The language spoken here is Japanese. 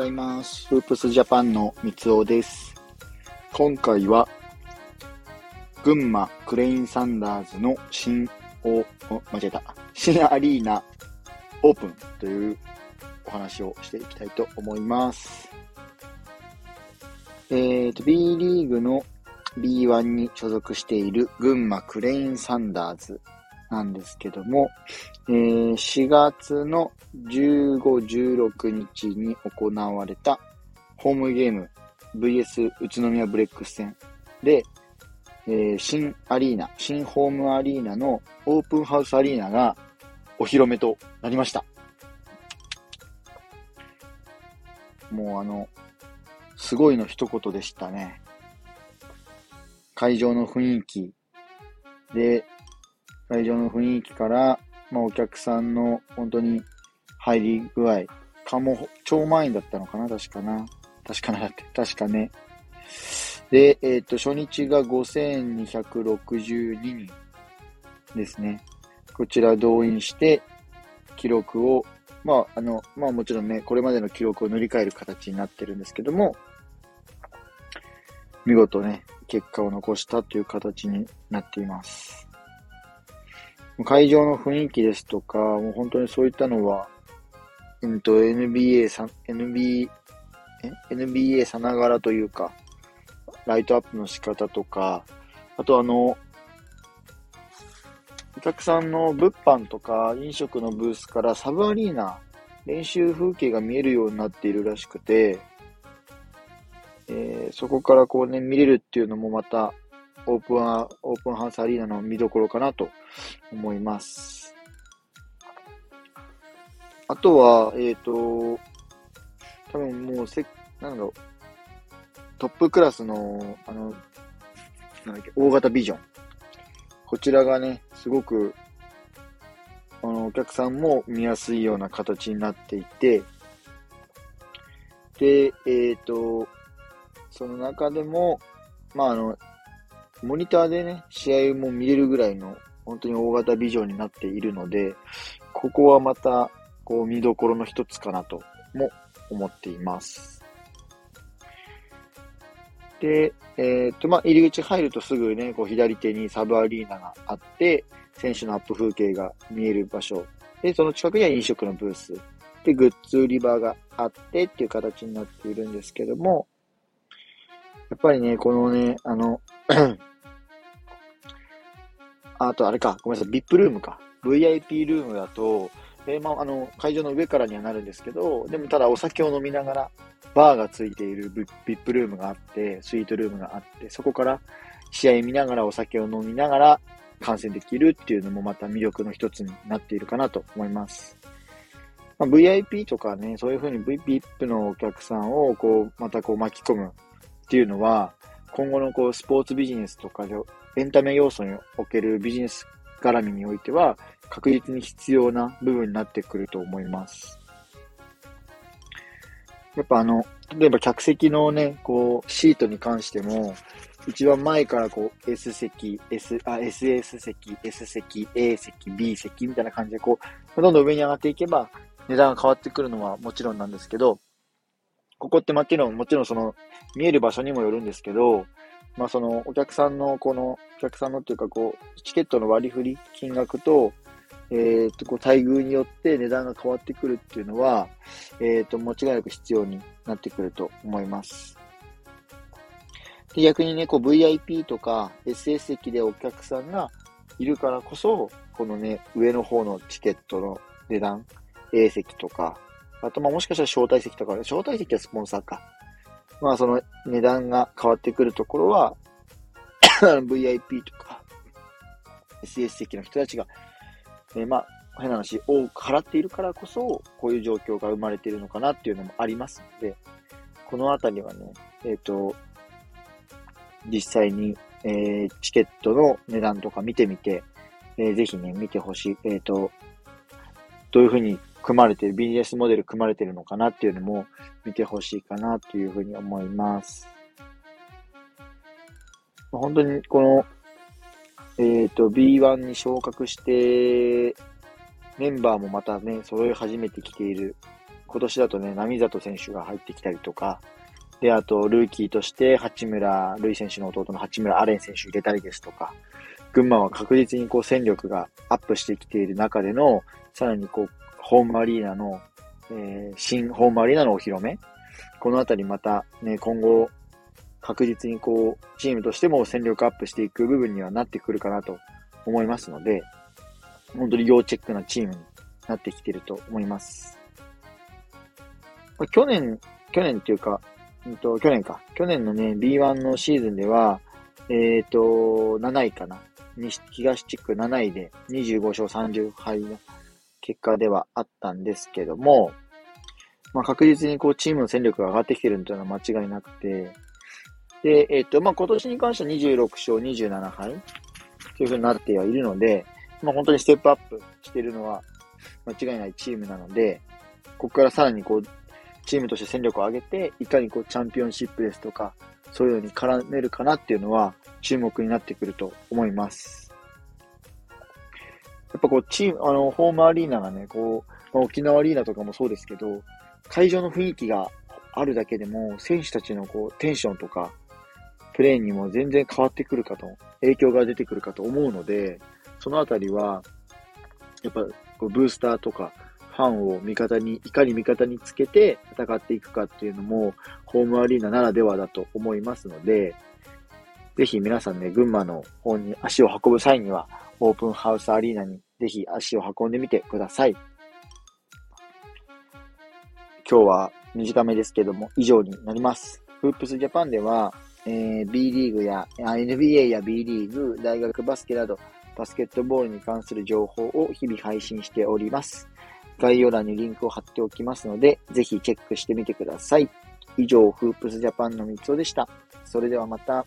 ざいます。フープスジャパンの三尾です。今回は、群馬クレインサンダーズの新お、お間違えた。新アリーナオープンというお話をしていきたいと思います。えーと、B リーグの B1 に所属している群馬クレインサンダーズなんですけども、えー4月の15、16日に行われたホームゲーム VS 宇都宮ブレックス戦で、えー新アリーナ、新ホームアリーナのオープンハウスアリーナがお披露目となりました。もうあの、すごいの一言でしたね。会場の雰囲気で、会場の雰囲気から、まあ、お客さんの本当に入り具合、かも超満員だったのかな？確かな。確かなだって、確かね。で、えっ、と、初日が5262人ですね。こちら動員して、記録を、まあ、あの、まあもちろんね、これまでの記録を塗り替える形になってるんですけども、見事ね、結果を残したという形になっています。会場の雰囲気ですとか、もう本当にそういったのは、うんと、NBA さ、NB、NBA さながらというか、ライトアップの仕方とか、あとあの、お客さんの物販とか飲食のブースからサブアリーナ、練習風景が見えるようになっているらしくて、えーそこからこうね、見れるっていうのもまた、オープン、オープンハウスアリーナの見どころかなと思います。あとは、えっ、と、多分もうせ、なんだろう、トップクラスの、あの、なんだっけ、大型ビジョン。こちらがね、すごく、あの、お客さんも見やすいような形になっていて、で、えっ、と、その中でも、まあ、あの、モニターでね、試合も見れるぐらいの、本当に大型ビジョンになっているので、ここはまた、こう、見どころの一つかなとも思っています。で、えっ、と、まあ、入り口入るとすぐね、こう、左手にサブアリーナがあって、選手のアップ風景が見える場所。で、その近くには飲食のブース。で、グッズ売り場があってっていう形になっているんですけども、やっぱりね、このね、あの、あとあれか、ごめんなさい、VIP ルームか。VIP ルームだと、えーまあ、あの、会場の上からにはなるんですけど、でもただお酒を飲みながら、バーがついている VIP ルームがあって、スイートルームがあって、そこから試合見ながらお酒を飲みながら観戦できるっていうのもまた魅力の一つになっているかなと思います。まあ、VIP とかね、そういうふうに VIP のお客さんをこう、またこう巻き込むっていうのは、今後のこうスポーツビジネスとかエンタメ要素におけるビジネス絡みにおいては、確実に必要な部分になってくると思います。やっぱあの、例えば客席のね、こう、シートに関しても、一番前からこう、S 席、S、あ、SS 席、S 席、A 席、B 席みたいな感じでこう、どんどん上に上がっていけば、値段が変わってくるのはもちろんなんですけど、ここってまあっていうのはもちろんその、見える場所にもよるんですけど、まあその、お客さんのこの、お客さんのっていうかこう、チケットの割り振り、金額と、えっ、と、こう、待遇によって値段が変わってくるっていうのは、えっ、と、間違いなく必要になってくると思います。で、逆にね、こう、VIP とか SS 席でお客さんがいるからこそ、このね、上の方のチケットの値段、A 席とか、あと、まあ、もしかしたら招待席とか、招待席はスポンサーか。まあ、その値段が変わってくるところは、VIP とか、SS 席の人たちが、えーまあ、変な話、多く払っているからこそ、こういう状況が生まれているのかなっていうのもありますので、このあたりはね、えっ、と、実際に、えーチケットの値段とか見てみて、えーぜひね、見てほしい。えっ、と、どういうふうに組まれてる、ビジネスモデル組まれてるのかなっていうのも見てほしいかなっていうふうに思います。本当にこの、えっ、と、B1 に昇格して、メンバーもまたね、揃い始めてきている。今年だとね、波里選手が入ってきたりとか、で、あと、ルーキーとして、八村塁選手の弟の八村アレン選手入れたりですとか、群馬は確実にこう戦力がアップしてきている中での、さらにこう、ホームアリーナの、えー、新ホームアリーナのお披露目。このあたりまたね、今後、確実にこう、チームとしても戦力アップしていく部分にはなってくるかなと思いますので、本当に要チェックなチームになってきてると思います。去年、去年っていうか、うんと、去年か。去年のね、B1 のシーズンでは、えっ、ー、と、7位かな。西、東地区7位で25勝30敗結果ではあったんですけども、まあ、確実にこうチームの戦力が上がってきてるというのは間違いなくて、で、えっ、と、まあ、今年に関しては26勝27敗というふうになってはいるので、まあ、本当にステップアップしているのは間違いないチームなので、ここからさらにこう、チームとして戦力を上げて、いかにこう、チャンピオンシップですとか、そういうのに絡めるかなっていうのは、注目になってくると思います。やっぱこう、チーム、あの、ホームアリーナがね、こう、まあ、沖縄アリーナとかもそうですけど、会場の雰囲気があるだけでも、選手たちのこう、テンションとか、プレーにも全然変わってくるかと、影響が出てくるかと思うので、そのあたりは、やっぱ、こうブースターとか、ファンを味方に、いかに味方につけて戦っていくかっていうのも、ホームアリーナならではだと思いますので、ぜひ皆さんね、群馬の方に足を運ぶ際には、オープンハウスアリーナにぜひ足を運んでみてください。今日は短めですけども、以上になります。フープスジャパンでは、えー、B リーグや NBA や B リーグ、大学バスケなど、バスケットボールに関する情報を日々配信しております。概要欄にリンクを貼っておきますので、ぜひチェックしてみてください。以上、フープスジャパンの三つおでした。それではまた。